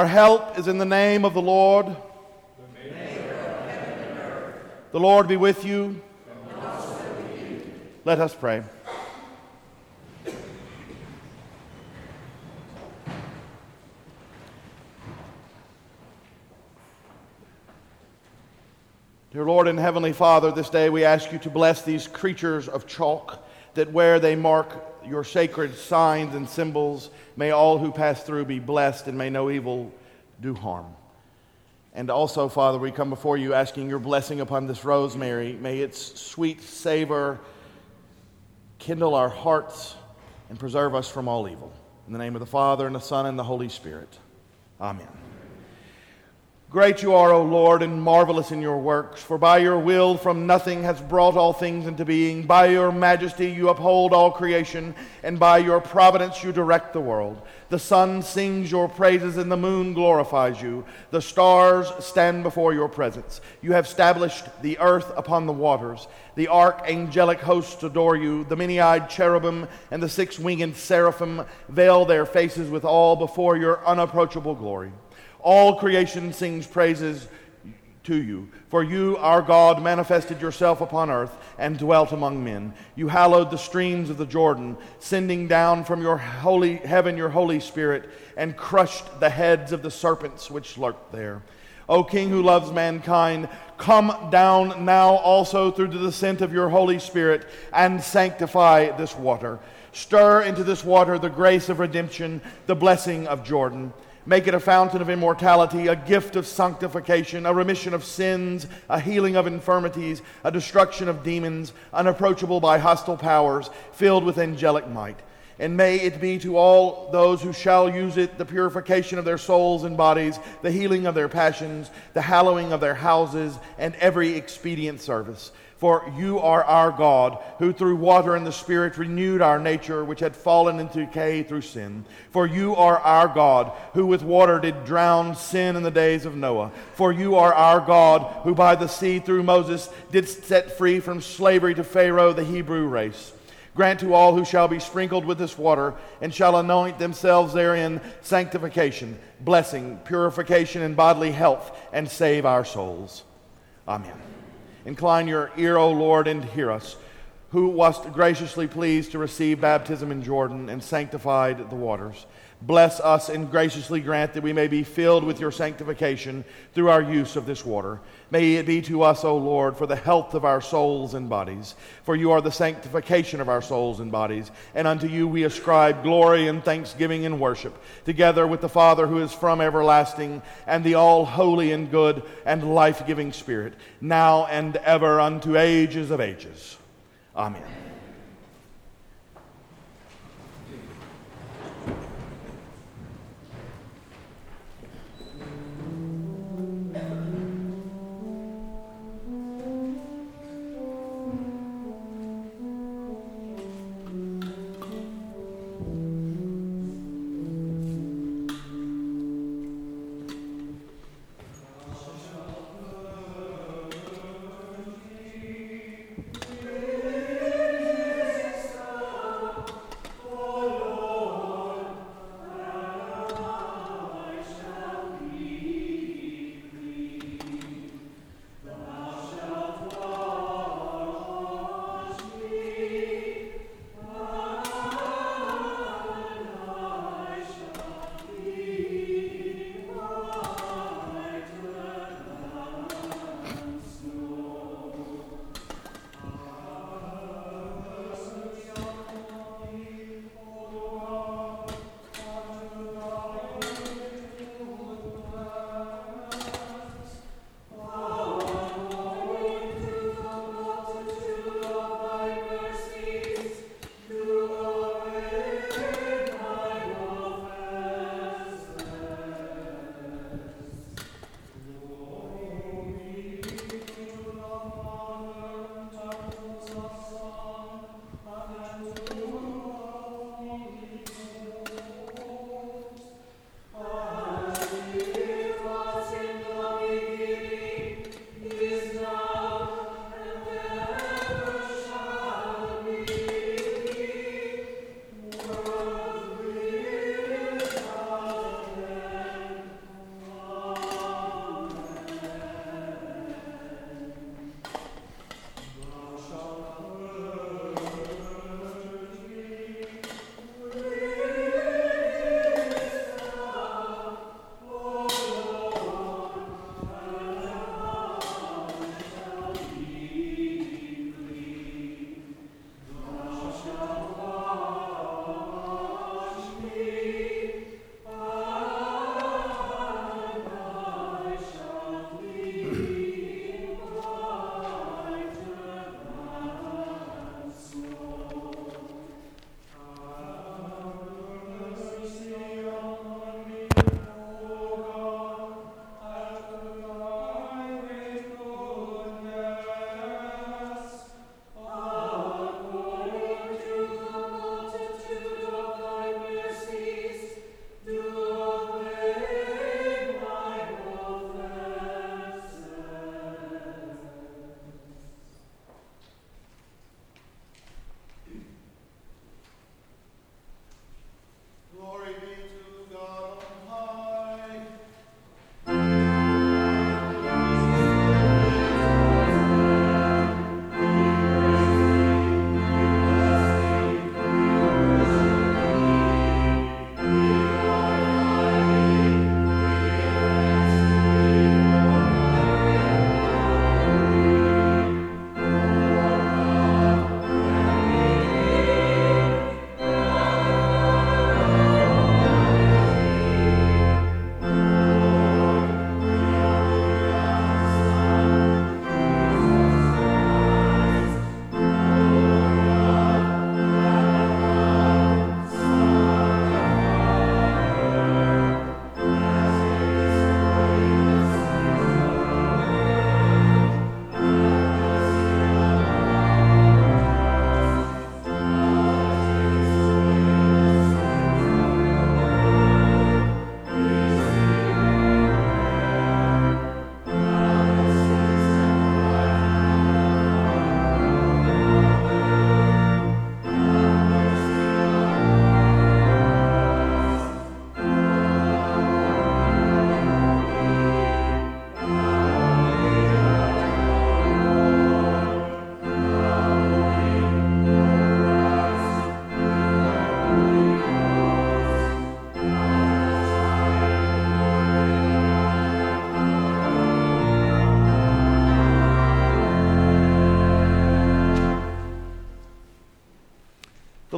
Our help is in the name of the Lord. The Lord be with you. Let us pray. Dear Lord and Heavenly Father, this day we ask you to bless these creatures of chalk, that where they mark your sacred signs and symbols, may all who pass through be blessed and may no evil do harm. And also, Father, we come before you asking your blessing upon this rosemary. May its sweet savor kindle our hearts and preserve us from all evil. In the name of the Father, and the Son, and the Holy Spirit. Amen. Great you are, O Lord, and marvelous in your works, for by your will from nothing has brought all things into being. By your majesty you uphold all creation, and by your providence you direct the world. The sun sings your praises, and the moon glorifies you. The stars stand before your presence. You have established the earth upon the waters. The archangelic hosts adore you. The many eyed cherubim and the six winged seraphim veil their faces with all before your unapproachable glory. All creation sings praises to you. For you, our God, manifested yourself upon earth and dwelt among men. You hallowed the streams of the Jordan, sending down from your holy heaven your Holy Spirit, and crushed the heads of the serpents which lurked there. O King who loves mankind, come down now also through the descent of your Holy Spirit and sanctify this water. Stir into this water the grace of redemption, the blessing of Jordan. Make it a fountain of immortality, a gift of sanctification, a remission of sins, a healing of infirmities, a destruction of demons, unapproachable by hostile powers, filled with angelic might. And may it be to all those who shall use it the purification of their souls and bodies, the healing of their passions, the hallowing of their houses, and every expedient service. For you are our God, who through water and the Spirit renewed our nature, which had fallen into decay through sin. For you are our God, who with water did drown sin in the days of Noah. For you are our God, who by the sea through Moses did set free from slavery to Pharaoh the Hebrew race. Grant to all who shall be sprinkled with this water and shall anoint themselves therein sanctification, blessing, purification, and bodily health, and save our souls. Amen. Incline your ear, O Lord, and hear us, who wast graciously pleased to receive baptism in Jordan and sanctified the waters. Bless us and graciously grant that we may be filled with your sanctification through our use of this water. May it be to us, O Lord, for the health of our souls and bodies. For you are the sanctification of our souls and bodies. And unto you we ascribe glory and thanksgiving and worship, together with the Father who is from everlasting, and the all holy and good and life giving Spirit, now and ever unto ages of ages. Amen. The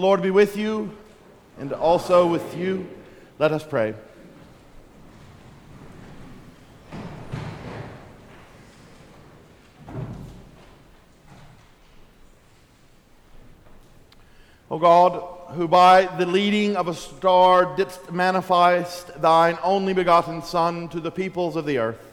Lord be with you and also with you. Let us pray. O God, who by the leading of a star didst manifest thine only begotten Son to the peoples of the earth,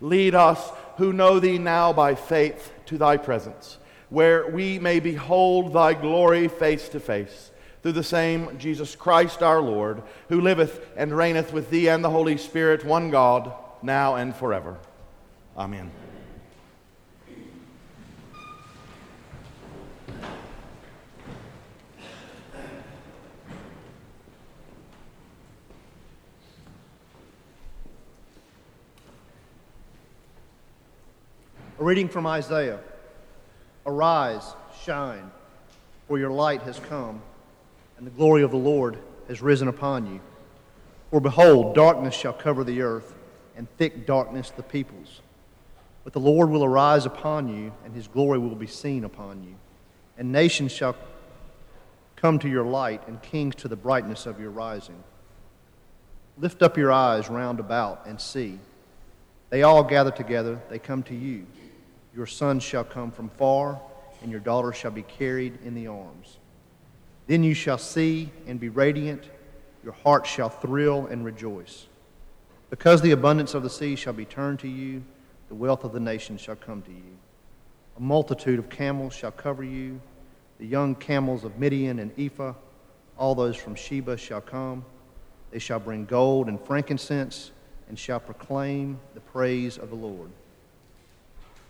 lead us who know thee now by faith to thy presence, where we may behold thy glory face to face, through the same Jesus Christ our Lord, who liveth and reigneth with thee and the Holy Spirit, one God, now and forever. Amen. A reading from Isaiah Arise, shine, for your light has come, and the glory of the Lord has risen upon you. For behold, darkness shall cover the earth, and thick darkness the peoples. But the Lord will arise upon you, and his glory will be seen upon you. And nations shall come to your light, and kings to the brightness of your rising. Lift up your eyes round about and see. They all gather together, they come to you. Your son shall come from far, and your daughter shall be carried in the arms. Then you shall see and be radiant, your heart shall thrill and rejoice. Because the abundance of the sea shall be turned to you, the wealth of the nations shall come to you. A multitude of camels shall cover you, the young camels of Midian and Ephah, all those from Sheba shall come. They shall bring gold and frankincense, and shall proclaim the praise of the Lord.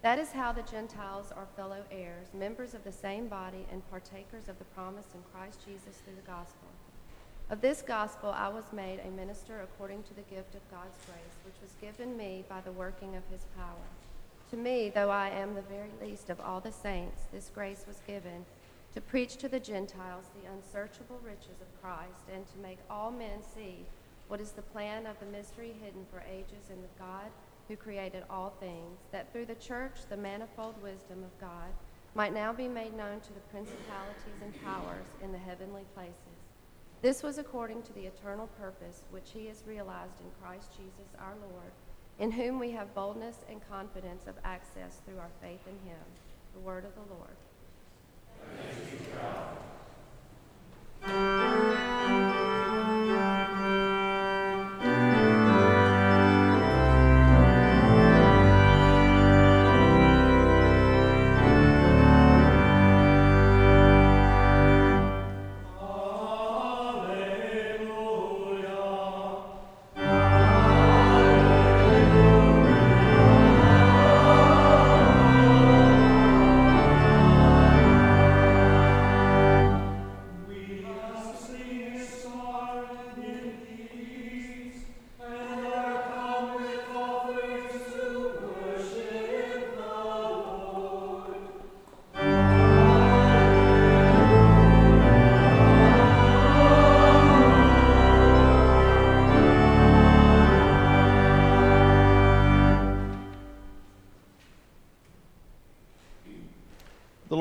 That is how the Gentiles are fellow heirs, members of the same body, and partakers of the promise in Christ Jesus through the gospel. Of this gospel I was made a minister according to the gift of God's grace, which was given me by the working of his power. To me, though I am the very least of all the saints, this grace was given to preach to the Gentiles the unsearchable riches of Christ, and to make all men see what is the plan of the mystery hidden for ages in the God who created all things, that through the church the manifold wisdom of God might now be made known to the principalities and powers in the heavenly places. This was according to the eternal purpose which he has realized in Christ Jesus our Lord, in whom we have boldness and confidence of access through our faith in him. The word of the Lord.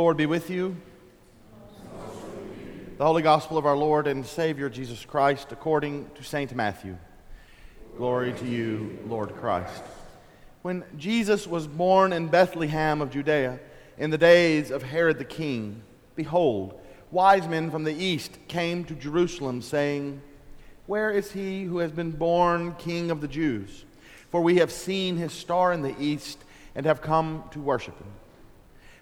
Lord be with you. The Holy Gospel of our Lord and Savior Jesus Christ according to St. Matthew. Glory to you, Lord Christ. When Jesus was born in Bethlehem of Judea in the days of Herod the king, behold, wise men from the east came to Jerusalem, saying, Where is he who has been born King of the Jews? For we have seen his star in the east and have come to worship him.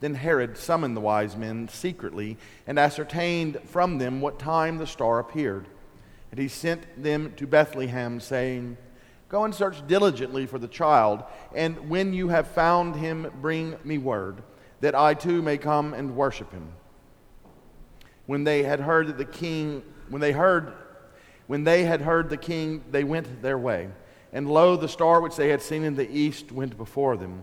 Then Herod summoned the wise men secretly and ascertained from them what time the star appeared. And he sent them to Bethlehem, saying, Go and search diligently for the child, and when you have found him, bring me word, that I too may come and worship him. When they had heard that the king, when they heard, when they had heard the king, they went their way. And lo, the star which they had seen in the east went before them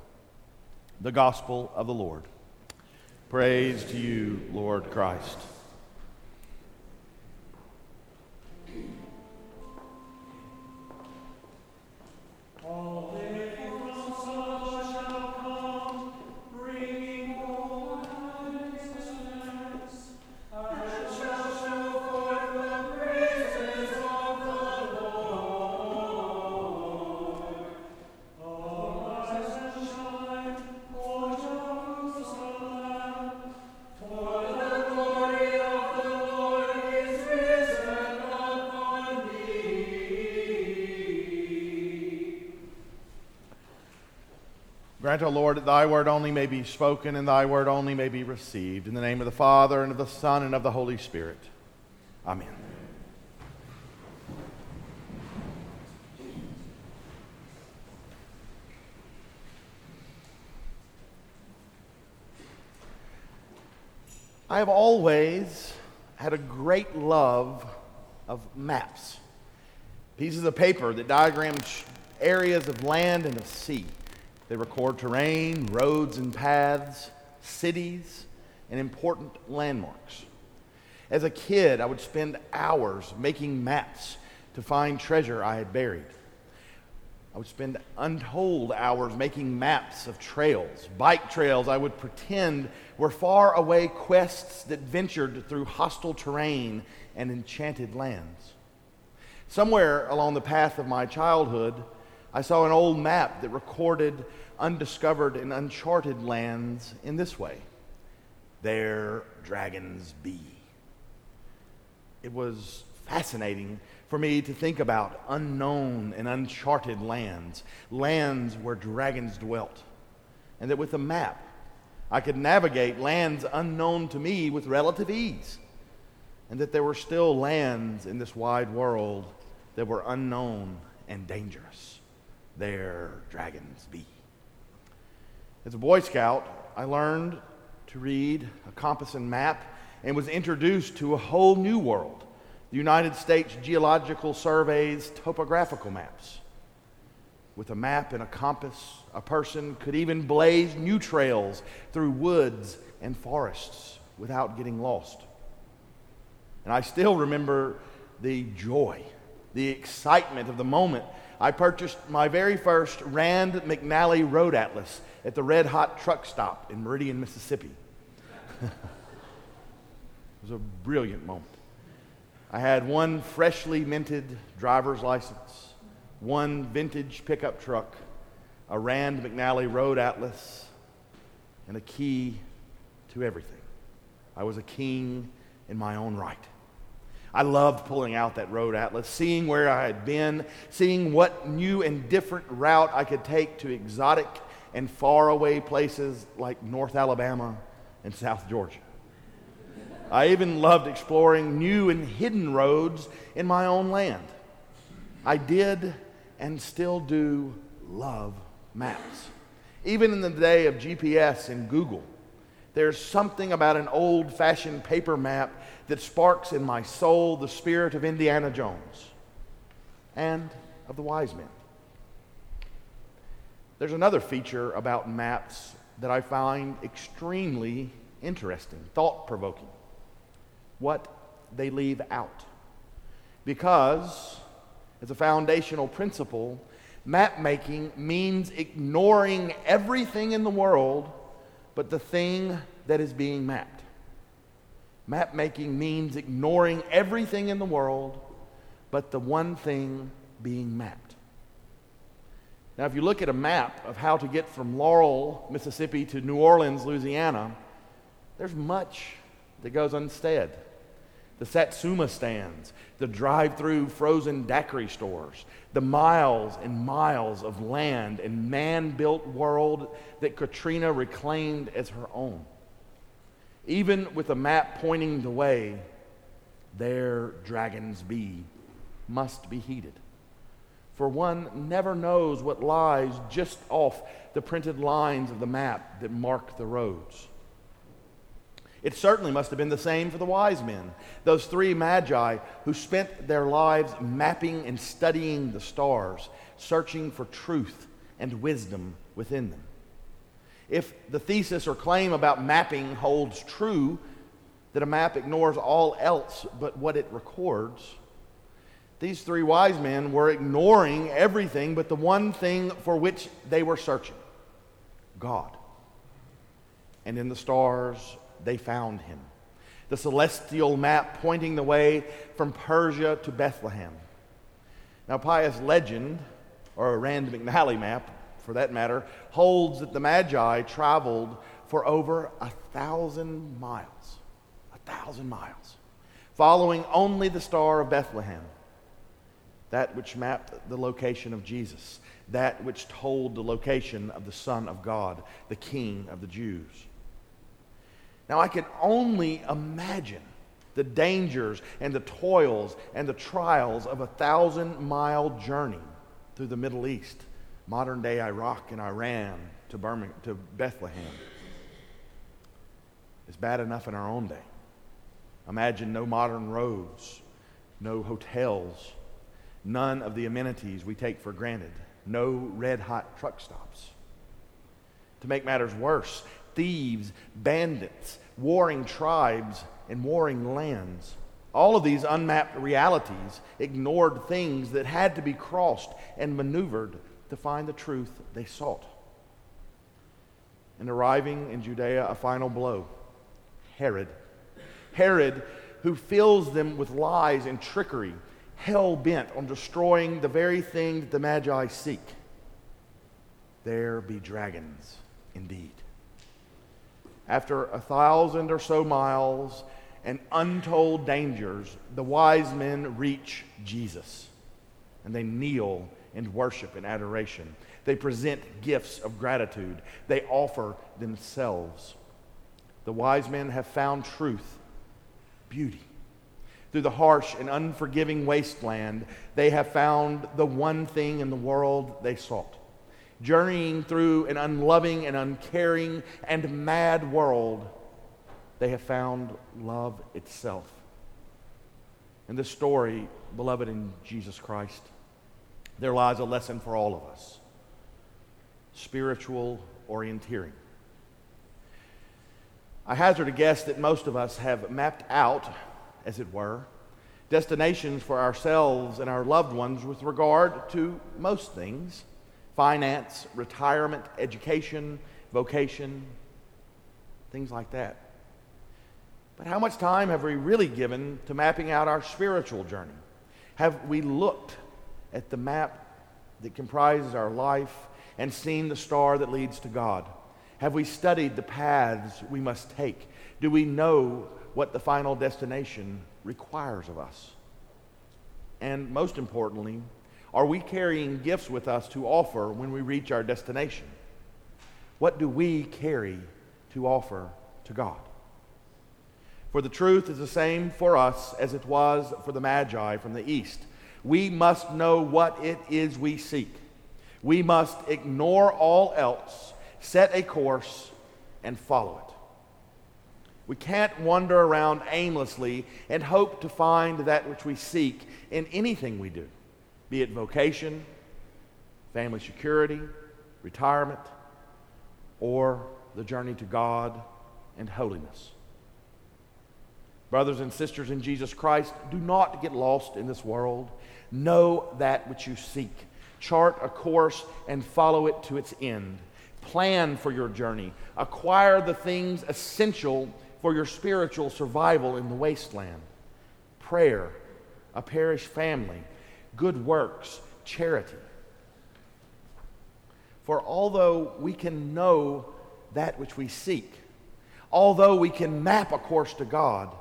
the gospel of the Lord. Praise to you, Lord Christ. Lord, that thy word only may be spoken and thy word only may be received. In the name of the Father, and of the Son, and of the Holy Spirit. Amen. I have always had a great love of maps. Pieces of paper that diagram areas of land and of sea. They record terrain, roads and paths, cities, and important landmarks. As a kid, I would spend hours making maps to find treasure I had buried. I would spend untold hours making maps of trails, bike trails I would pretend were far away quests that ventured through hostile terrain and enchanted lands. Somewhere along the path of my childhood, I saw an old map that recorded undiscovered and uncharted lands in this way There dragons be. It was fascinating for me to think about unknown and uncharted lands, lands where dragons dwelt, and that with a map I could navigate lands unknown to me with relative ease, and that there were still lands in this wide world that were unknown and dangerous. There dragons be. As a Boy Scout, I learned to read a compass and map and was introduced to a whole new world the United States Geological Survey's topographical maps. With a map and a compass, a person could even blaze new trails through woods and forests without getting lost. And I still remember the joy, the excitement of the moment I purchased my very first Rand McNally Road Atlas at the Red Hot Truck Stop in Meridian, Mississippi. it was a brilliant moment. I had one freshly minted driver's license, one vintage pickup truck, a Rand McNally Road Atlas, and a key to everything. I was a king in my own right. I loved pulling out that road atlas, seeing where I had been, seeing what new and different route I could take to exotic and faraway places like North Alabama and South Georgia. I even loved exploring new and hidden roads in my own land. I did and still do love maps. Even in the day of GPS and Google, there's something about an old fashioned paper map that sparks in my soul the spirit of Indiana Jones and of the wise men. There's another feature about maps that I find extremely interesting, thought provoking what they leave out. Because, as a foundational principle, map making means ignoring everything in the world but the thing that is being mapped. Map making means ignoring everything in the world but the one thing being mapped. Now, if you look at a map of how to get from Laurel, Mississippi to New Orleans, Louisiana, there's much that goes unsaid the Satsuma stands, the drive through frozen daiquiri stores, the miles and miles of land and man built world that Katrina reclaimed as her own. Even with a map pointing the way, there dragons be must be heeded. For one never knows what lies just off the printed lines of the map that mark the roads. It certainly must have been the same for the wise men, those three magi who spent their lives mapping and studying the stars, searching for truth and wisdom within them. If the thesis or claim about mapping holds true, that a map ignores all else but what it records, these three wise men were ignoring everything but the one thing for which they were searching God. And in the stars they found him. The celestial map pointing the way from Persia to Bethlehem. Now, pious legend, or a Rand McNally map for that matter, holds that the Magi traveled for over a thousand miles. A thousand miles. Following only the star of Bethlehem, that which mapped the location of Jesus, that which told the location of the Son of God, the King of the Jews. Now, I can only imagine the dangers and the toils and the trials of a thousand mile journey through the Middle East, modern day Iraq and Iran to, Birmingham, to Bethlehem. It's bad enough in our own day. Imagine no modern roads, no hotels, none of the amenities we take for granted, no red hot truck stops. To make matters worse, thieves, bandits, warring tribes, and warring lands. All of these unmapped realities ignored things that had to be crossed and maneuvered to find the truth they sought. And arriving in Judea, a final blow Herod. Herod, who fills them with lies and trickery, hell bent on destroying the very thing that the Magi seek. There be dragons indeed. After a thousand or so miles and untold dangers, the wise men reach Jesus and they kneel and worship and adoration. They present gifts of gratitude, they offer themselves. The wise men have found truth, beauty. Through the harsh and unforgiving wasteland, they have found the one thing in the world they sought. Journeying through an unloving and uncaring and mad world, they have found love itself. In this story, beloved in Jesus Christ, there lies a lesson for all of us spiritual orienteering. I hazard a guess that most of us have mapped out, as it were, destinations for ourselves and our loved ones with regard to most things finance, retirement, education, vocation, things like that. But how much time have we really given to mapping out our spiritual journey? Have we looked at the map that comprises our life and seen the star that leads to God? Have we studied the paths we must take? Do we know what the final destination requires of us? And most importantly, are we carrying gifts with us to offer when we reach our destination? What do we carry to offer to God? For the truth is the same for us as it was for the Magi from the east. We must know what it is we seek. We must ignore all else, set a course, and follow it. We can't wander around aimlessly and hope to find that which we seek in anything we do be it vocation, family security, retirement, or the journey to God and holiness. Brothers and sisters in Jesus Christ, do not get lost in this world. Know that which you seek. Chart a course and follow it to its end. Plan for your journey. Acquire the things essential for your spiritual survival in the wasteland prayer, a parish family, good works, charity. For although we can know that which we seek, although we can map a course to God,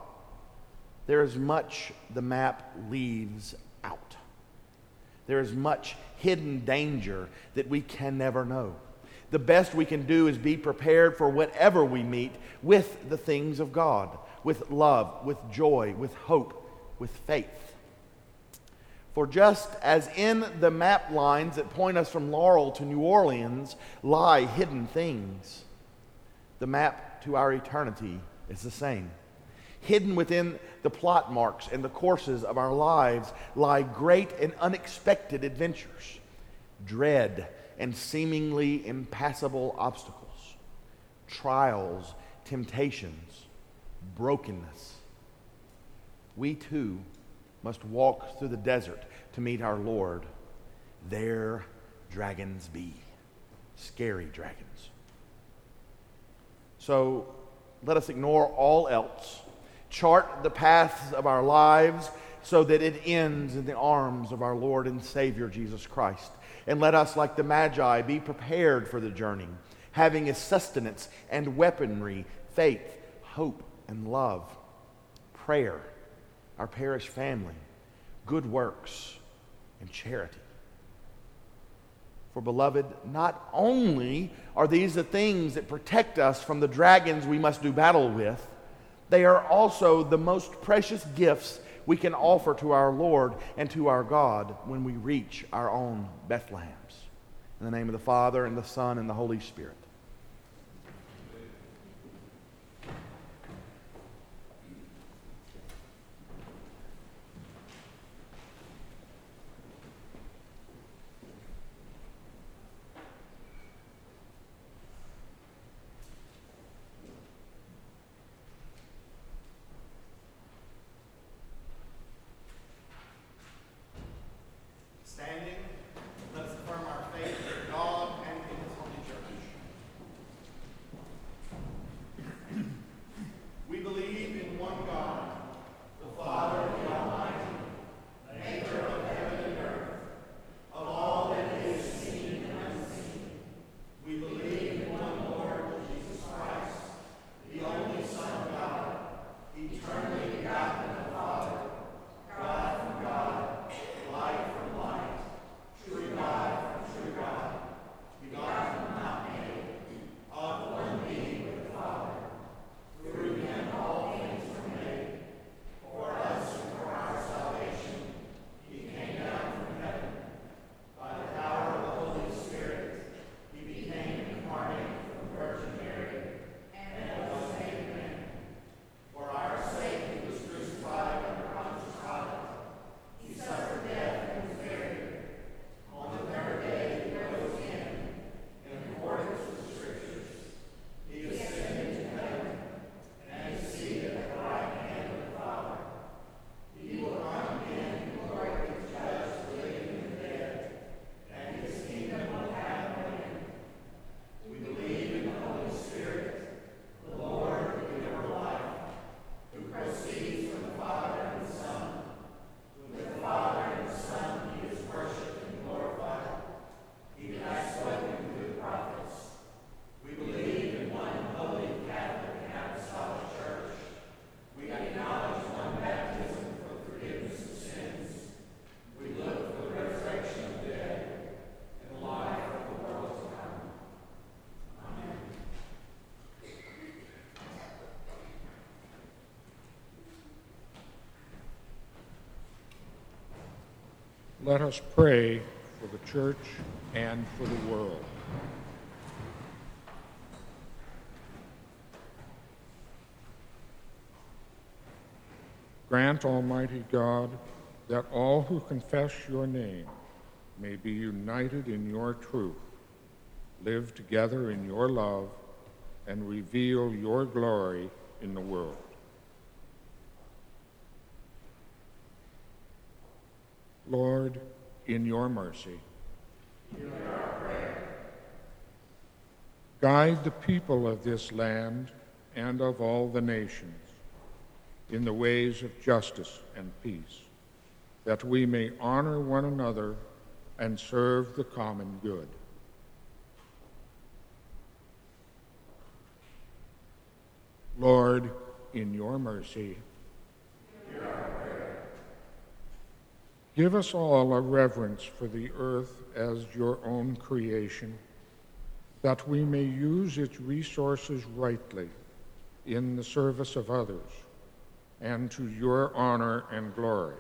there is much the map leaves out. There is much hidden danger that we can never know. The best we can do is be prepared for whatever we meet with the things of God, with love, with joy, with hope, with faith. For just as in the map lines that point us from Laurel to New Orleans lie hidden things, the map to our eternity is the same. Hidden within the plot marks and the courses of our lives lie great and unexpected adventures, dread and seemingly impassable obstacles, trials, temptations, brokenness. We too must walk through the desert to meet our Lord, there dragons be. Scary dragons. So let us ignore all else, chart the paths of our lives so that it ends in the arms of our Lord and Savior Jesus Christ. And let us, like the Magi, be prepared for the journey, having as sustenance and weaponry faith, hope, and love, prayer our parish family, good works, and charity. For, beloved, not only are these the things that protect us from the dragons we must do battle with, They are also the most precious gifts we can offer to our Lord and to our God when we reach our own Bethlehems. In the name of the Father, and the Son, and the Holy Spirit. Let us pray for the church and for the world. Grant, Almighty God, that all who confess your name may be united in your truth, live together in your love, and reveal your glory in the world. Lord, in your mercy. Guide the people of this land and of all the nations in the ways of justice and peace, that we may honor one another and serve the common good. Lord, in your mercy, Give us all a reverence for the earth as your own creation, that we may use its resources rightly in the service of others and to your honor and glory.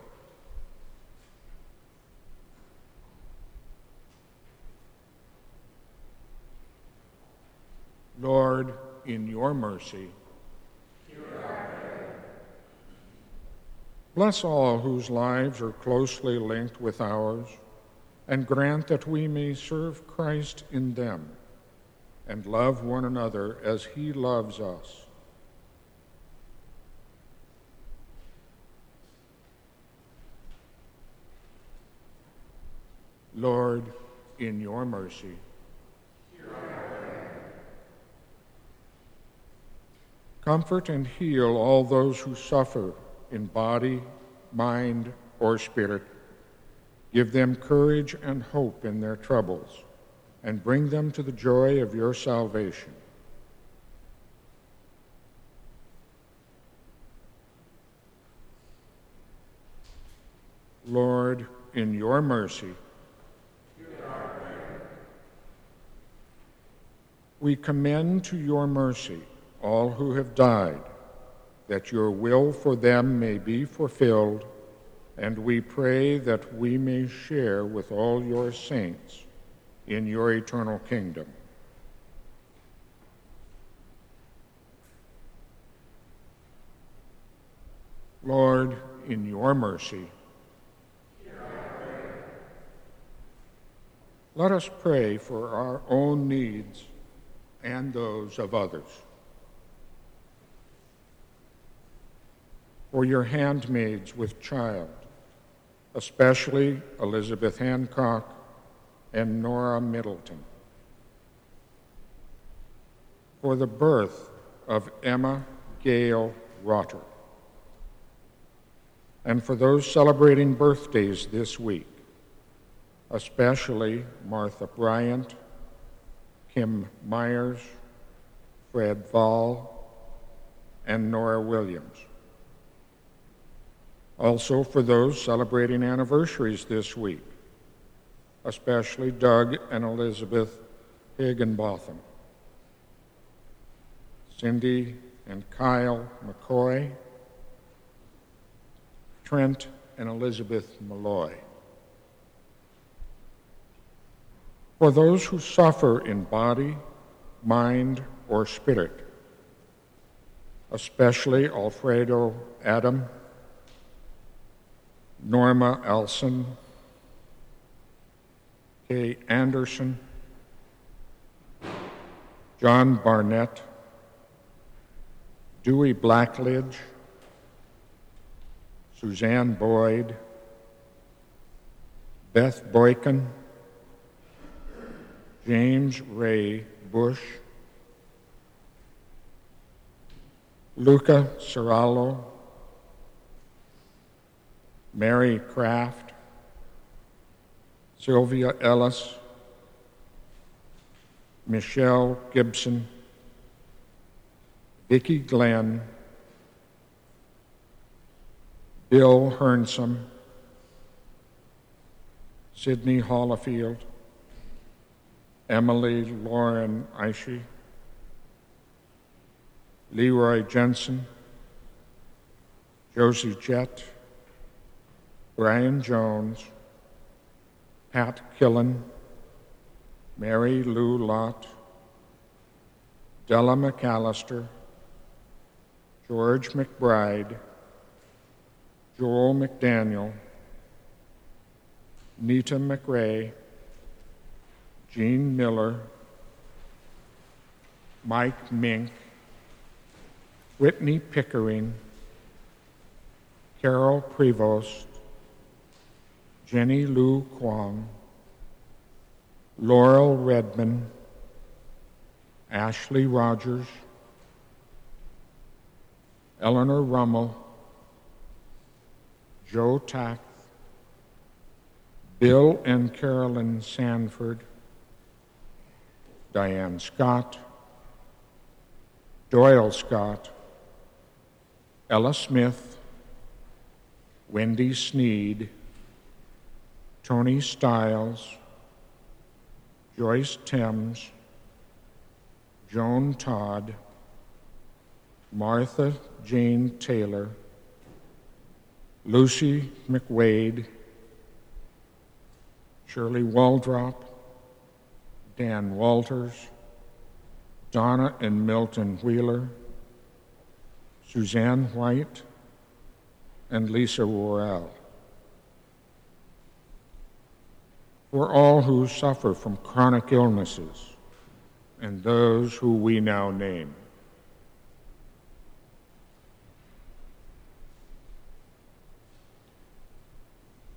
Lord, in your mercy, Bless all whose lives are closely linked with ours, and grant that we may serve Christ in them and love one another as he loves us. Lord, in your mercy. Comfort and heal all those who suffer in body, mind, or spirit. Give them courage and hope in their troubles, and bring them to the joy of your salvation. Lord, in your mercy, we commend to your mercy all who have died that your will for them may be fulfilled, and we pray that we may share with all your saints in your eternal kingdom. Lord, in your mercy, let us pray for our own needs and those of others. For your handmaids with child, especially Elizabeth Hancock and Nora Middleton. For the birth of Emma Gale Rotter. And for those celebrating birthdays this week, especially Martha Bryant, Kim Myers, Fred Vall, and Nora Williams. Also for those celebrating anniversaries this week, especially Doug and Elizabeth Higginbotham, Cindy and Kyle McCoy, Trent and Elizabeth Malloy. For those who suffer in body, mind, or spirit, especially Alfredo Adam, Norma Elson, Kay Anderson, John Barnett, Dewey Blackledge, Suzanne Boyd, Beth Boykin, James Ray Bush, Luca Serralo, Mary Kraft, Sylvia Ellis, Michelle Gibson, Vicki Glenn, Bill Hernsome, Sidney Hollifield, Emily Lauren Ishii, Leroy Jensen, Josie Jett, Brian Jones, Pat Killen, Mary Lou Lott, Della McAllister, George McBride, Joel McDaniel, Nita McRae, Jean Miller, Mike Mink, Whitney Pickering, Carol Prevost, Jenny Lou Kwong, Laurel Redman, Ashley Rogers, Eleanor Rummel, Joe Tack, Bill and Carolyn Sanford, Diane Scott, Doyle Scott, Ella Smith, Wendy Sneed, Tony Stiles, Joyce Thames, Joan Todd, Martha Jane Taylor, Lucy McWade, Shirley Waldrop, Dan Walters, Donna and Milton Wheeler, Suzanne White, and Lisa Worrell. For all who suffer from chronic illnesses and those who we now name.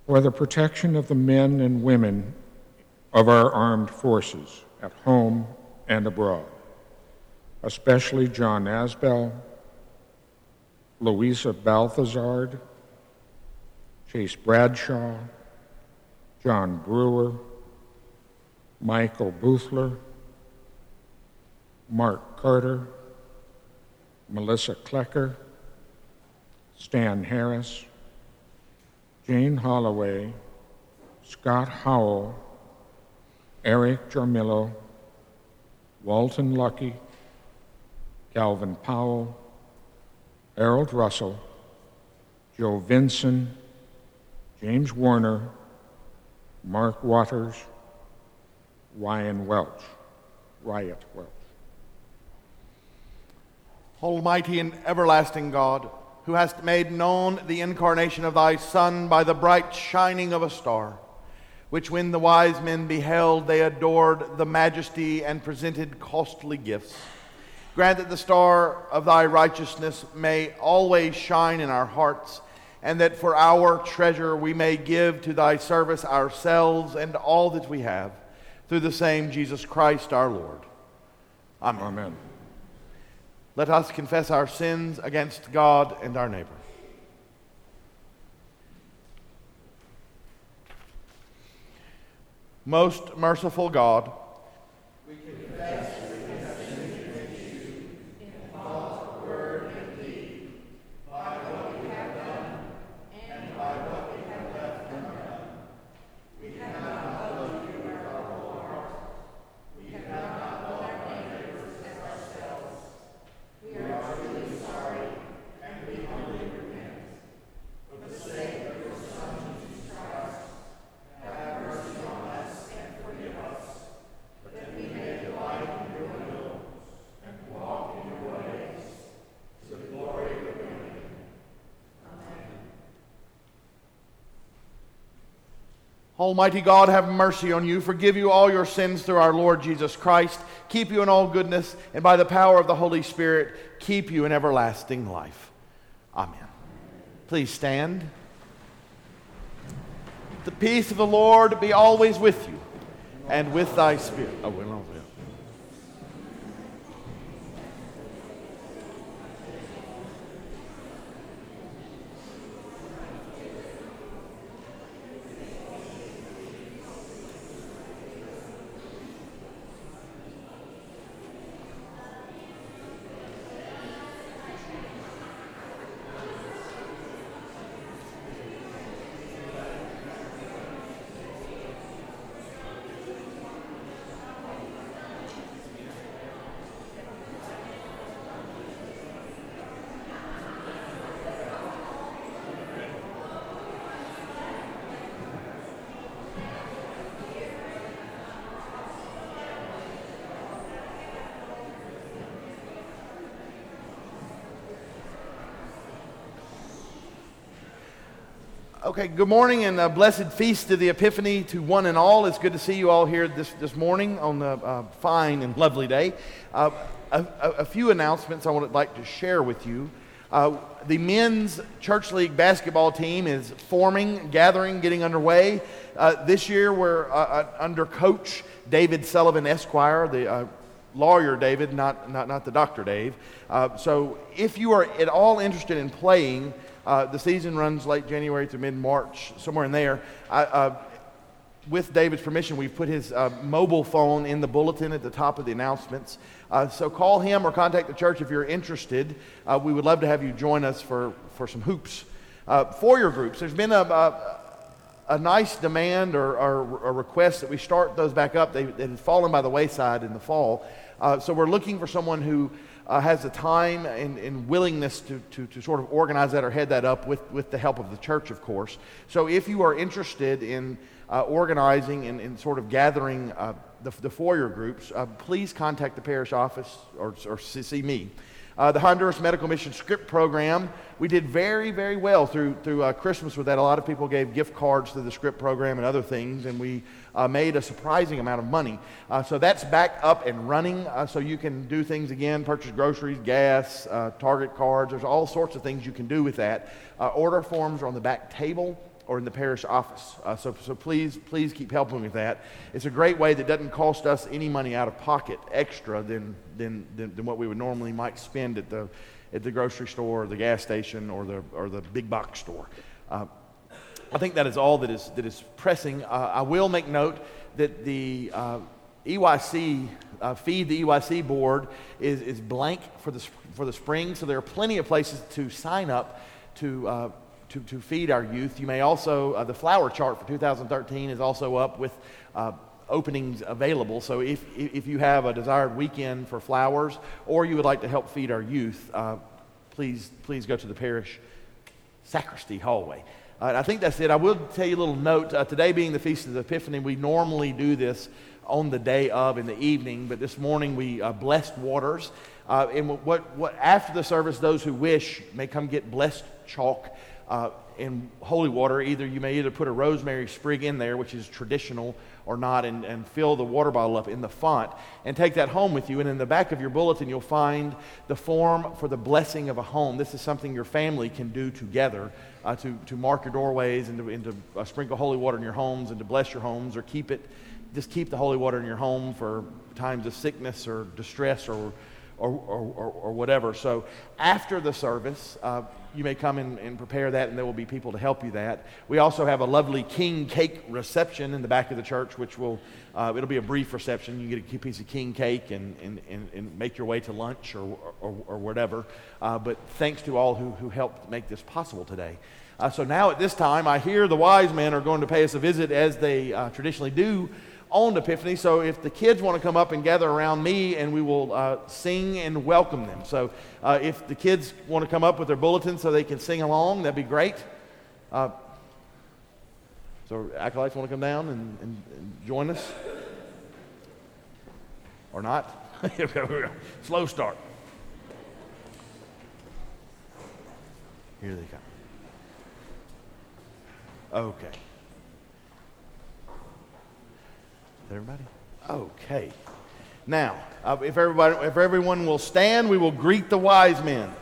For the protection of the men and women of our armed forces at home and abroad, especially John Asbell, Louisa Balthazard, Chase Bradshaw, John Brewer, Michael Boothler, Mark Carter, Melissa Klecker, Stan Harris, Jane Holloway, Scott Howell, Eric Jarmillo, Walton Lucky, Calvin Powell, Harold Russell, Joe Vinson, James Warner, Mark Waters, Ryan Welch, Riot Welch. Almighty and everlasting God, who hast made known the incarnation of thy Son by the bright shining of a star, which when the wise men beheld, they adored the majesty and presented costly gifts. Grant that the star of thy righteousness may always shine in our hearts, and that for our treasure we may give to thy service ourselves and all that we have, through the same Jesus Christ our Lord. Amen. Amen. Let us confess our sins against God and our neighbor. Most merciful God, Almighty God, have mercy on you, forgive you all your sins through our Lord Jesus Christ, keep you in all goodness, and by the power of the Holy Spirit, keep you in everlasting life. Amen. Please stand. The peace of the Lord be always with you and with thy spirit. Oh, Okay, good morning and a blessed feast of the Epiphany to one and all. It's good to see you all here this, this morning on a uh, fine and lovely day. Uh, a, a, few announcements I would like to share with you. Uh, the men's church league basketball team is forming, gathering, getting underway. Uh, this year we're uh, uh, under coach David Sullivan Esquire, the lawyer David, not, not, not the doctor Dave. so if you are at all interested in playing, uh, the season runs late January to mid March, somewhere in there. I, uh, with David's permission, we've put his uh, mobile phone in the bulletin at the top of the announcements. Uh, so call him or contact the church if you're interested. Uh, we would love to have you join us for, for some hoops. Uh, for your groups, there's been a, a, a nice demand or, or, a request that we start those back up. They, they had fallen by the wayside in the fall. so we're looking for someone who uh, has the time and, and willingness to, to, to, sort of organize that or head that up with, with the help of the church, of course. So if you are interested in uh, organizing and, and, sort of gathering uh, the, the foyer groups, uh, please contact the parish office or, or see me. Uh, the Honduras Medical Mission Scrip Program, we did very, very well through, through uh, Christmas with that. A lot of people gave gift cards to the Scrip Program and other things, and we uh, made a surprising amount of money. Uh, so that's back up and running, uh, so you can do things again, purchase groceries, gas, uh, Target cards. There's all sorts of things you can do with that. order forms are on the back table or in the parish office. Uh, so, so please, please keep helping with that. It's a great way that doesn't cost us any money out of pocket extra than, than, than, than what we would normally might spend at the, at the grocery store or the gas station or the, or the big box store. Uh, I think that is all that is, that is pressing. Uh, I will make note that the uh, EYC, uh, Feed the EYC board, is, is blank for the, for the spring, so there are plenty of places to sign up to uh, to, to feed our youth. You may also, uh, the flower chart for 2013 is also up with uh, openings available. So if, if you have a desired weekend for flowers or you would like to help feed our youth, uh, please, please go to the parish sacristy hallway. Uh, I think that's it. I will tell you a little note. Uh, today being the Feast of the Epiphany, we normally do this on the day of in the evening, but this morning we uh, blessed waters. Uh, and what, what, after the service, those who wish may come get blessed chalk uh, in holy water. Either you may either put a rosemary sprig in there, which is traditional, or not, and, and fill the water bottle up in the font and take that home with you. And in the back of your bulletin, you'll find the form for the blessing of a home. This is something your family can do together uh, to, to mark your doorways and to, and to uh, sprinkle holy water in your homes and to bless your homes or keep it, just keep the holy water in your home for times of sickness or distress or, or, or, or whatever. So after the service, uh, you may come and, and, prepare that, and there will be people to help you that. We also have a lovely king cake reception in the back of the church, which will uh, it'll be a brief reception. You get a piece of king cake and, and, and, and make your way to lunch or, or, or whatever. Uh, but thanks to all who, who helped make this possible today. Uh, so now at this time, I hear the wise men are going to pay us a visit as they uh, traditionally do on Epiphany. So if the kids want to come up and gather around me, and we will uh, sing and welcome them. So uh, if the kids want to come up with their bulletin so they can sing along, that'd be great. Uh, so acolytes want to come down and, and, and join us, or not? Slow start. Here they come. Okay. Everybody? Okay. Now, uh, if, everybody, if everyone will stand, we will greet the wise men.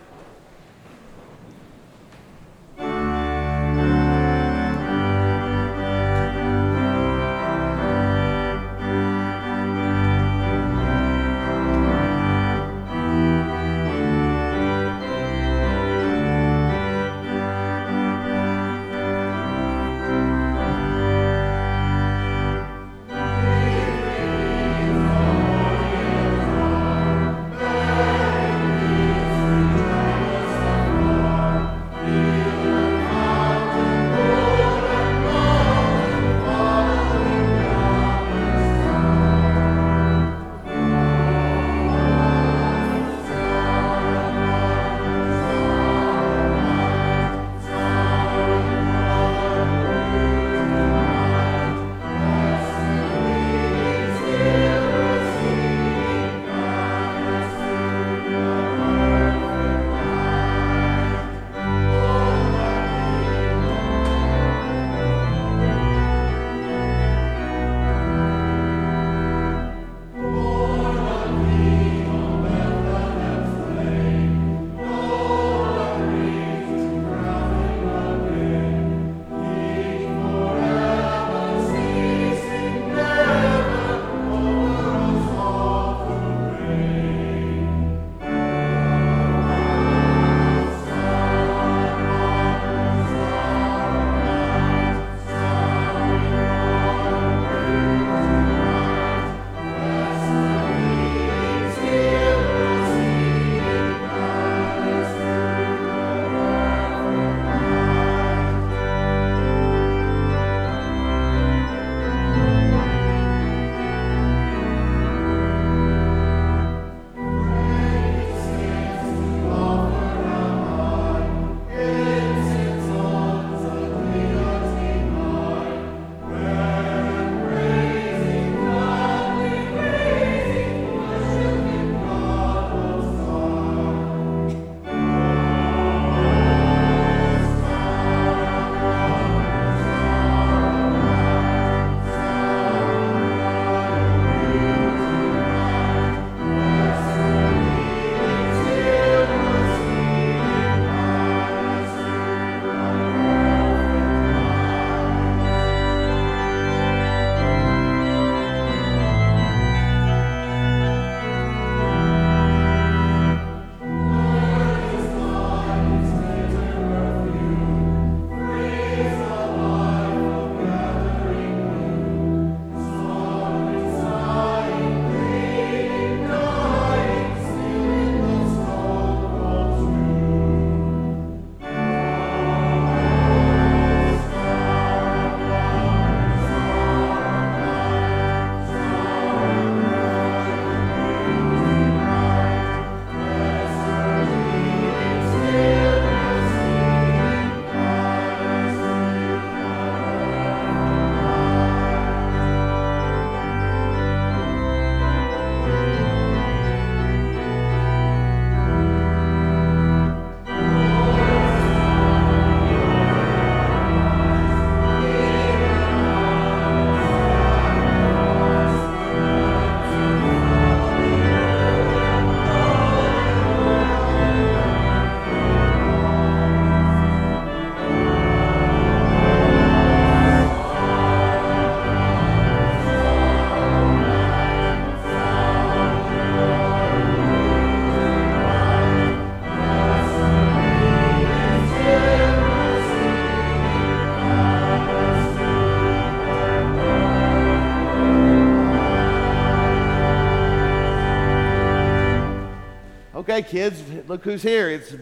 Kids, look who's here. It's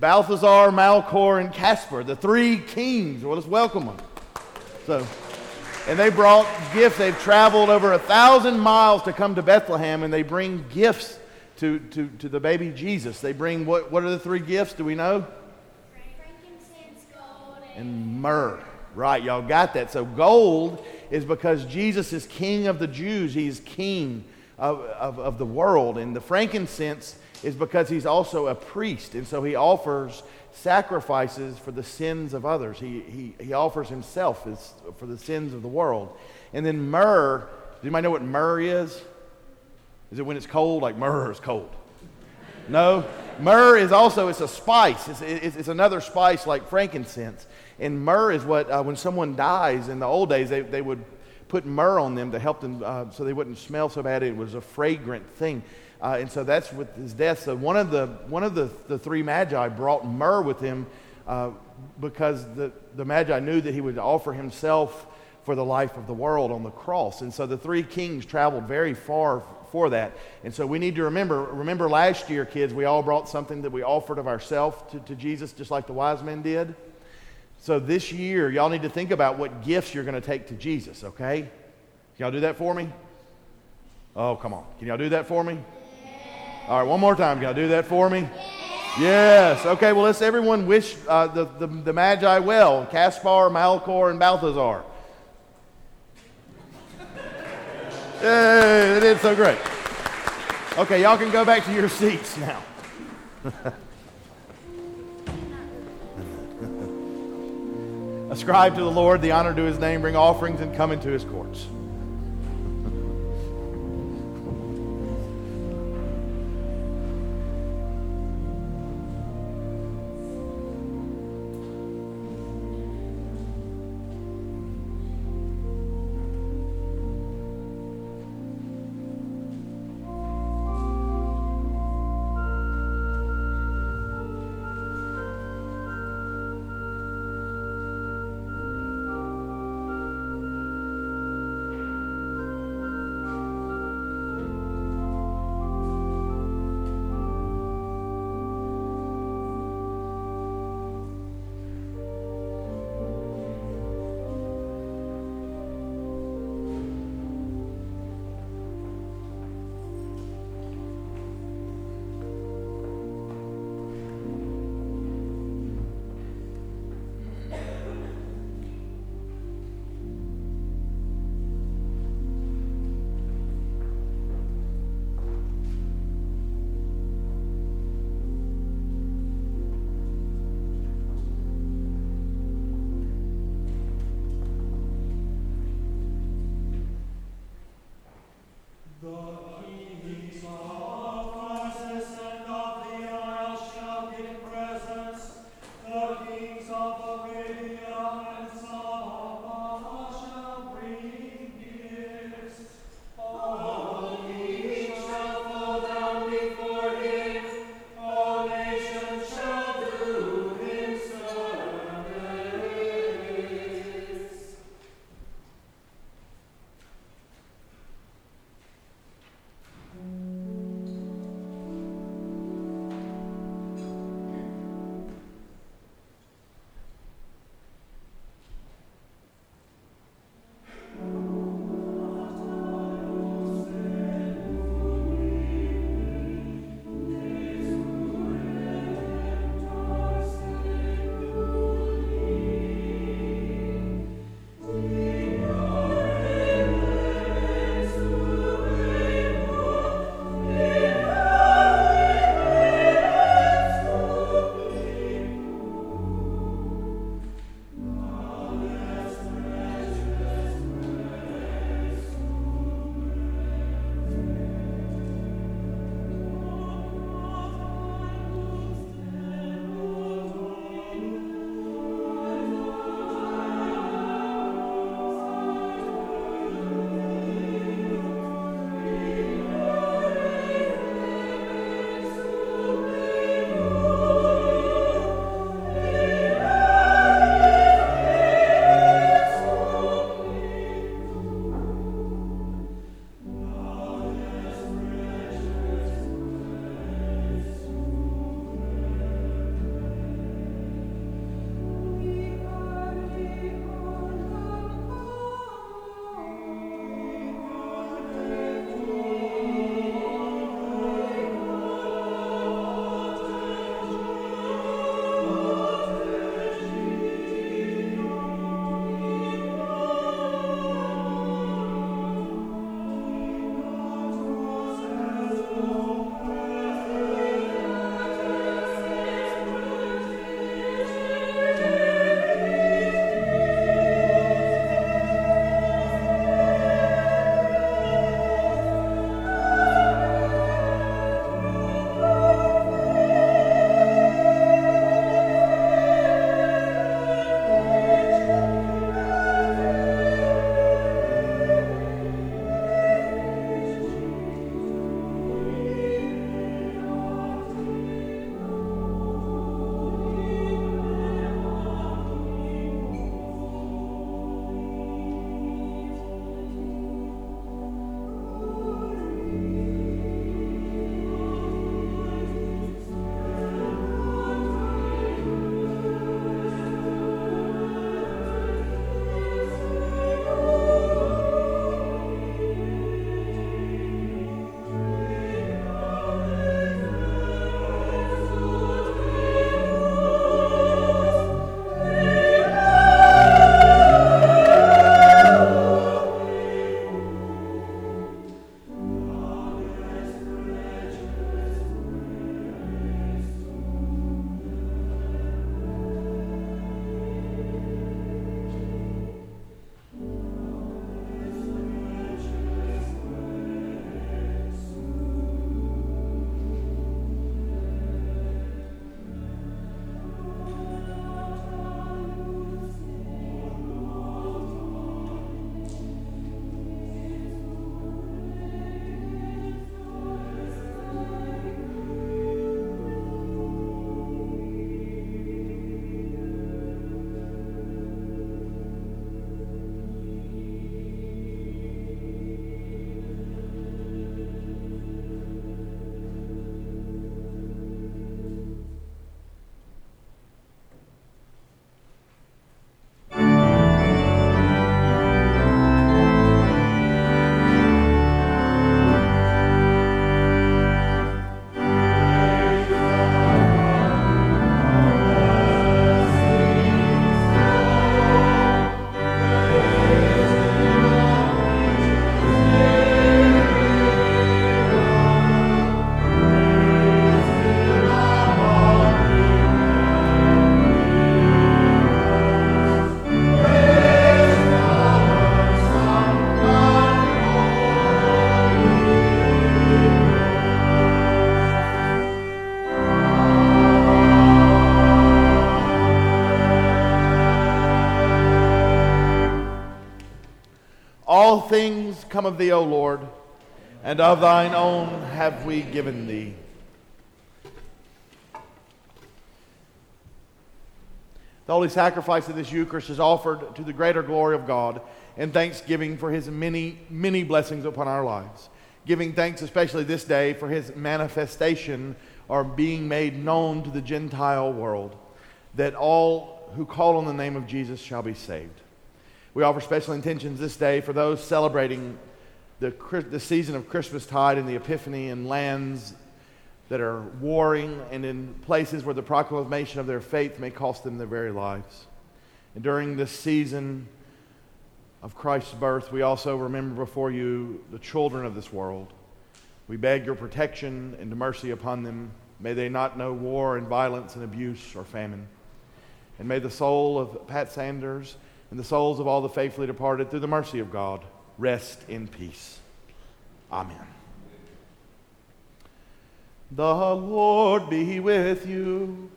Balthazar, Melchior, and Caspar, the three kings. Well, let's welcome them. So, and they brought gifts. They've traveled over a thousand miles to come to Bethlehem, and they bring gifts to, to, to the baby Jesus. They bring what, what are the three gifts? Do we know? Frankincense, gold, And myrrh. Right, y'all got that. So, gold is because Jesus is king of the Jews, he's king of, of, of the world. And the frankincense is because he's also a priest, and so he offers sacrifices for the sins of others. He, he, he offers himself as, for the sins of the world. And then myrrh, does anybody know what myrrh is? Is it when it's cold? Like myrrh is cold. No, myrrh is also it's a spice. It's, it's, it's another spice like frankincense. And myrrh is what uh, when someone dies in the old days they, they would put myrrh on them to help them uh, so they wouldn't smell so bad. It was a fragrant thing. Uh, and so that's with his death. So one of the one of the, the three magi brought myrrh with him uh, because the, the magi knew that he would offer himself for the life of the world on the cross. And so the three kings traveled very far for that. And so we need to remember, remember last year, kids, we all brought something that we offered of ourselves to, to Jesus, just like the wise men did. So this year, y'all need to think about what gifts you're going to take to Jesus, okay? Can y'all do that for me? Oh, come on. Can y'all do that for me? All right, one more time. Can y'all do that for me? Yes. Okay, well, let's everyone wish uh, the, the, the Magi well Caspar, Melchior, and Balthazar. Yay, they did so great. Okay, y'all can go back to your seats now. Ascribe to the Lord the honor to his name, bring offerings, and come into his courts. Kings are come of thee, O Lord, and of thine own have we given thee. The holy sacrifice of this Eucharist is offered to the greater glory of God in thanksgiving for his many, many blessings upon our lives. Giving thanks, especially this day, for his manifestation or being made known to the Gentile world, that all who call on the name of Jesus shall be saved. We offer special intentions this day for those celebrating the, the season of Christmastide and the Epiphany in lands that are warring and in places where the proclamation of their faith may cost them their very lives. And during this season of Christ's birth, we also remember before you the children of this world. We beg your protection and mercy upon them. May they not know war and violence and abuse or famine. And may the soul of Pat Sanders and the souls of all the faithfully departed, through the mercy of God, rest in peace. Amen. The Lord be with you.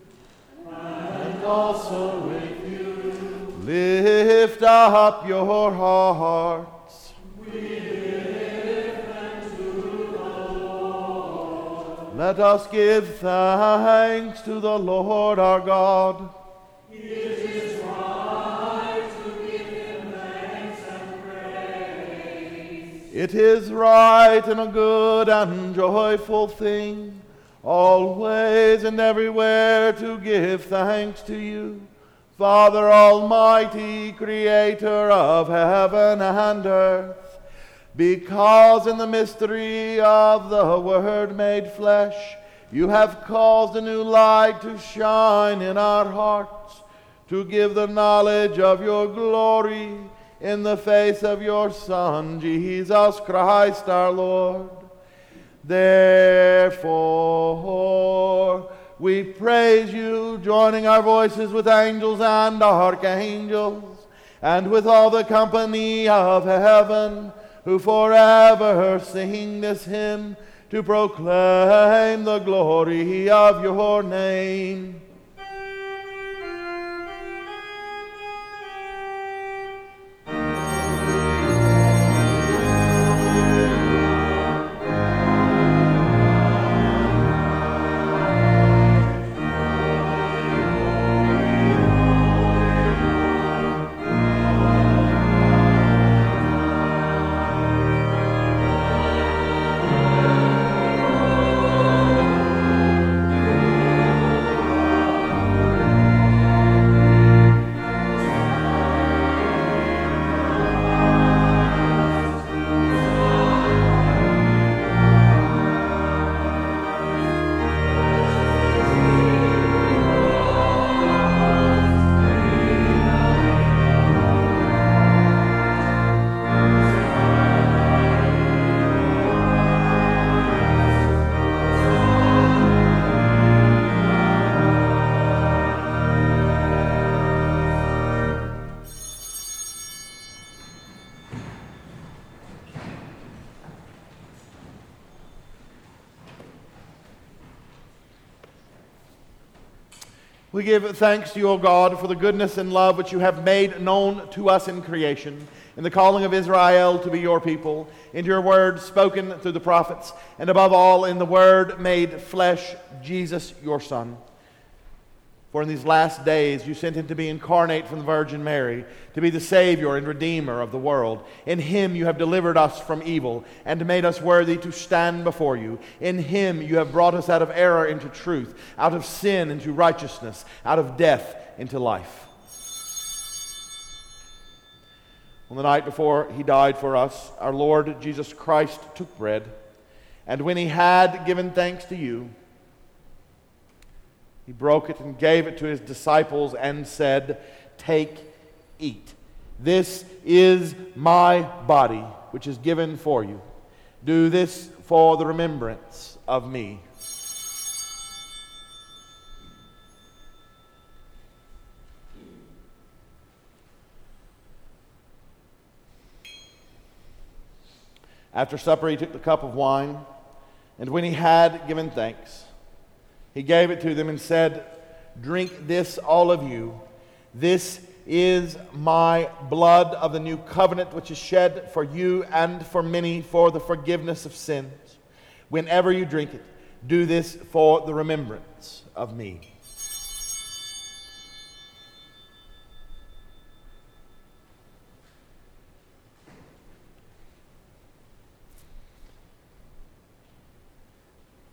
And also with you. Lift up your hearts. We lift them to the Lord. Let us give thanks to the Lord our God. It is right and a good and joyful thing always and everywhere to give thanks to you, Father Almighty, creator of heaven and earth, because in the mystery of the Word made flesh, you have caused a new light to shine in our hearts, to give the knowledge of your glory in the face of your Son, Jesus Christ our Lord. Therefore, we praise you, joining our voices with angels and archangels, and with all the company of heaven, who forever sing this hymn to proclaim the glory of your name. Give thanks to you, O God, for the goodness and love which you have made known to us in creation, in the calling of Israel to be your people, in your word spoken through the prophets, and above all, in the word made flesh, Jesus, your Son. For in these last days you sent him to be incarnate from the Virgin Mary, to be the Savior and Redeemer of the world. In him you have delivered us from evil and made us worthy to stand before you. In him you have brought us out of error into truth, out of sin into righteousness, out of death into life. On the night before he died for us, our Lord Jesus Christ took bread, and when he had given thanks to you, he broke it and gave it to his disciples and said, Take, eat. This is my body, which is given for you. Do this for the remembrance of me. After supper, he took the cup of wine, and when he had given thanks, he gave it to them and said, Drink this, all of you. This is my blood of the new covenant, which is shed for you and for many for the forgiveness of sins. Whenever you drink it, do this for the remembrance of me.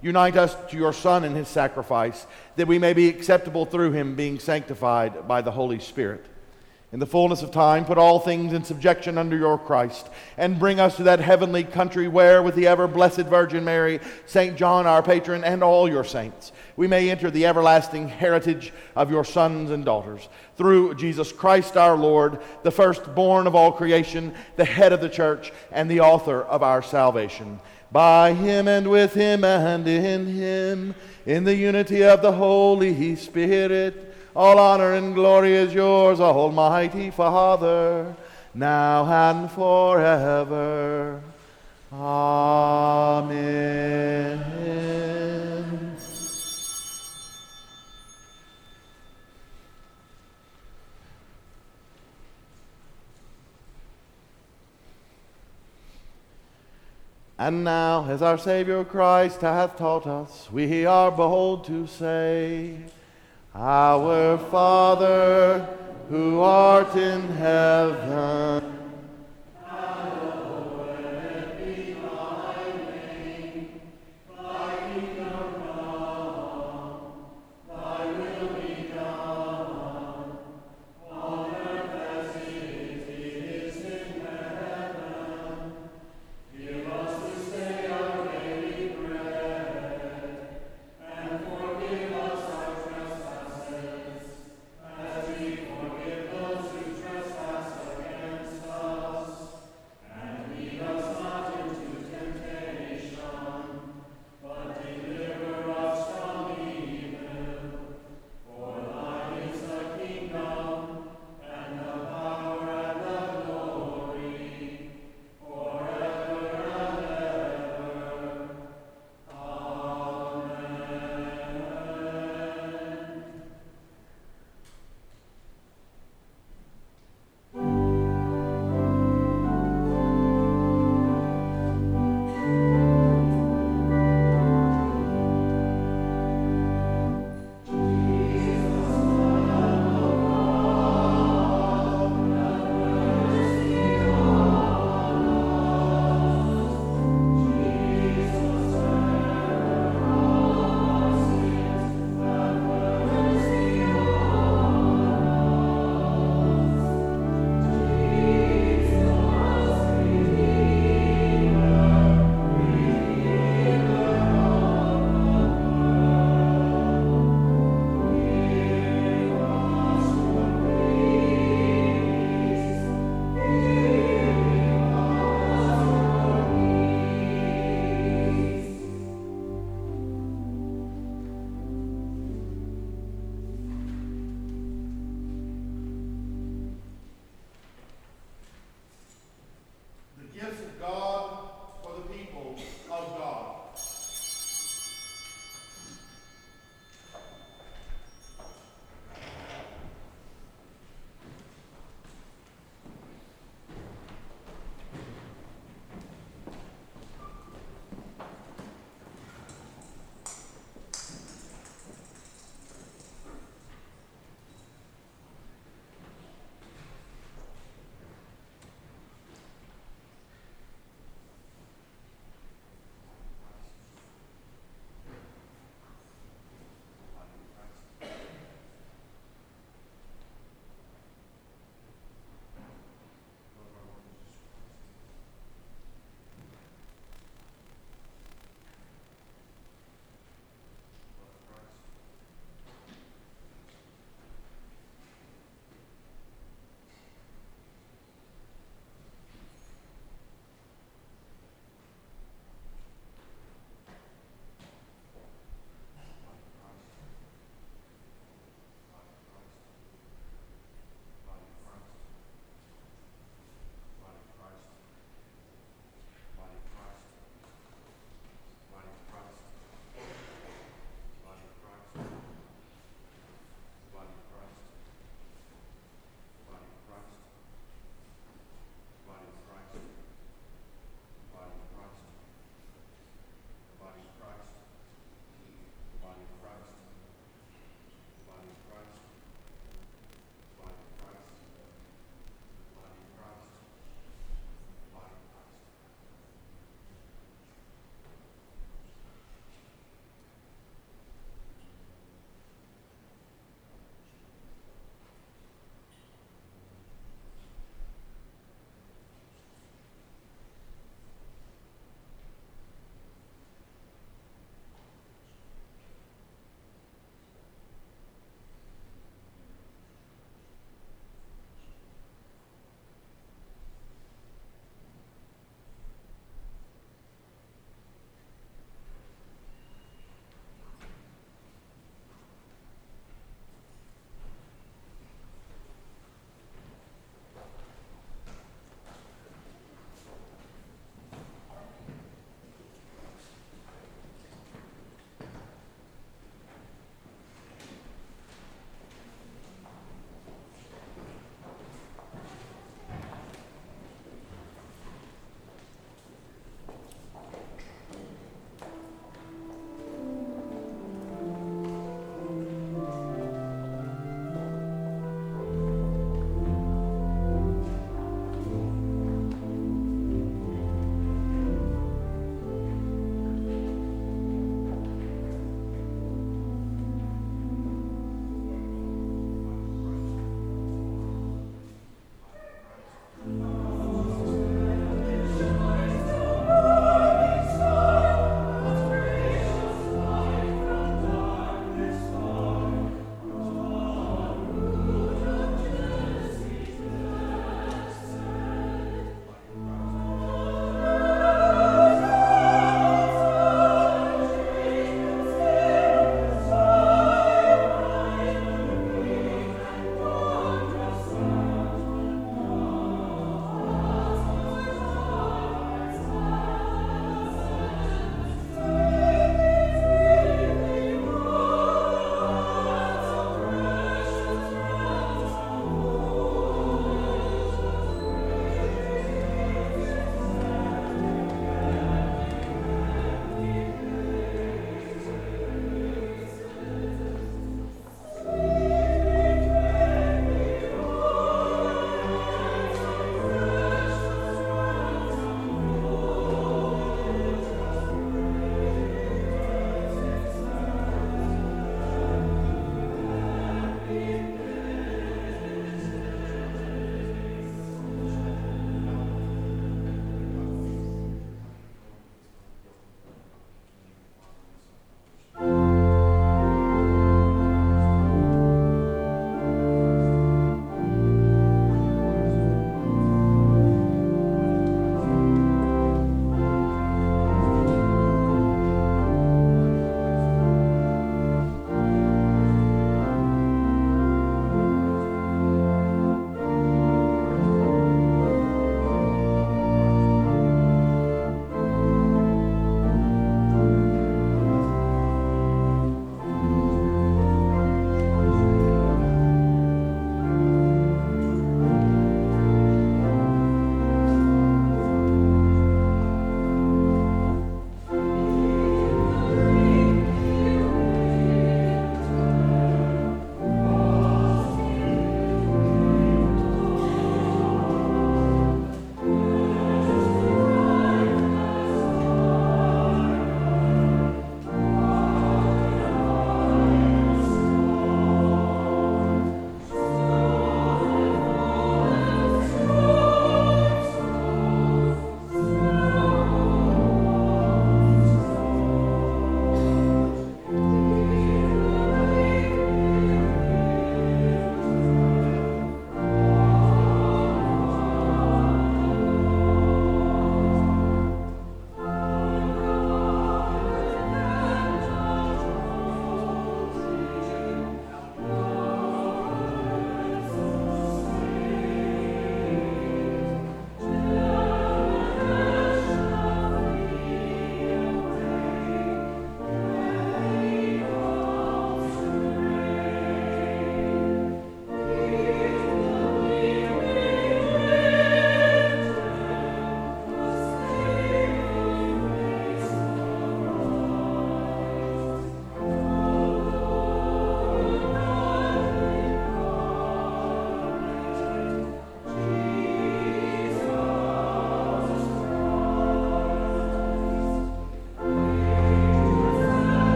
Unite us to your Son in his sacrifice, that we may be acceptable through him, being sanctified by the Holy Spirit. In the fullness of time, put all things in subjection under your Christ, and bring us to that heavenly country where, with the ever blessed Virgin Mary, St. John our patron, and all your saints, we may enter the everlasting heritage of your sons and daughters. Through Jesus Christ our Lord, the firstborn of all creation, the head of the church, and the author of our salvation by him and with him and in him, in the unity of the Holy Spirit. All honor and glory is yours, Almighty Father, now and forever. Amen. And now, as our Savior Christ hath taught us, we are bold to say, Our Father, who art in heaven,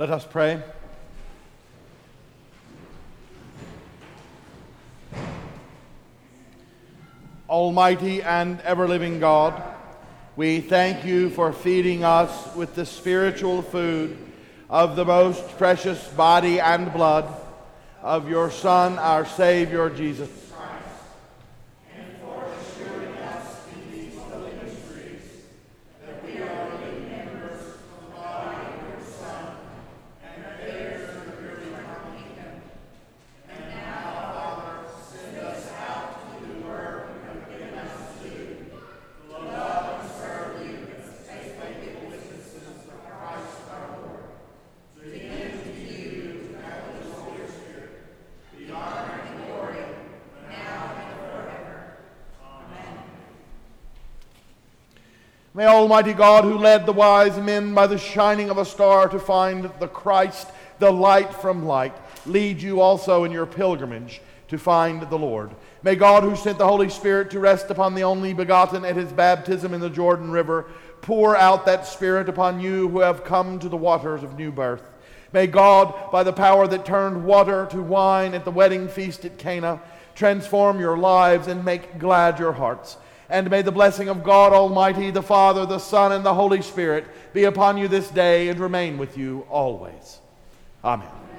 Let us pray. Almighty and ever living God, we thank you for feeding us with the spiritual food of the most precious body and blood of your Son, our Savior, Jesus May Almighty God, who led the wise men by the shining of a star to find the Christ, the light from light, lead you also in your pilgrimage to find the Lord. May God, who sent the Holy Spirit to rest upon the only begotten at his baptism in the Jordan River, pour out that Spirit upon you who have come to the waters of new birth. May God, by the power that turned water to wine at the wedding feast at Cana, transform your lives and make glad your hearts. And may the blessing of God Almighty, the Father, the Son, and the Holy Spirit be upon you this day and remain with you always. Amen.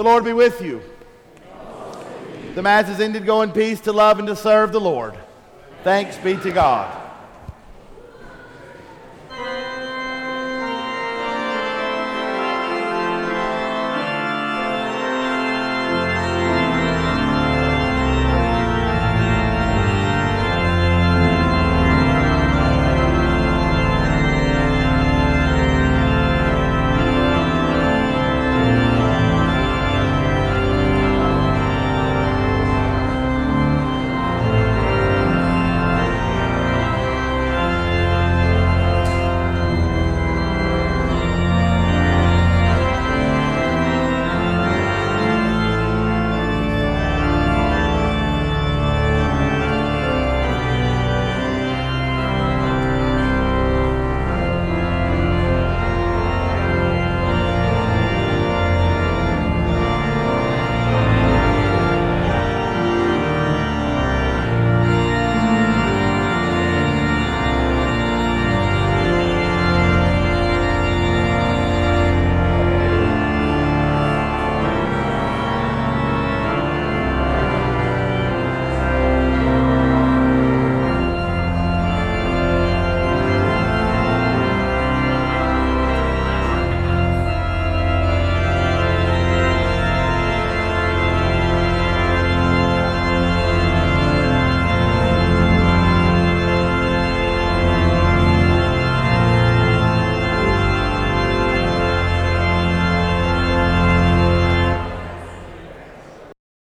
The Lord be with you. The Mass is ended. Go in peace to love and to serve the Lord. Thanks be to God.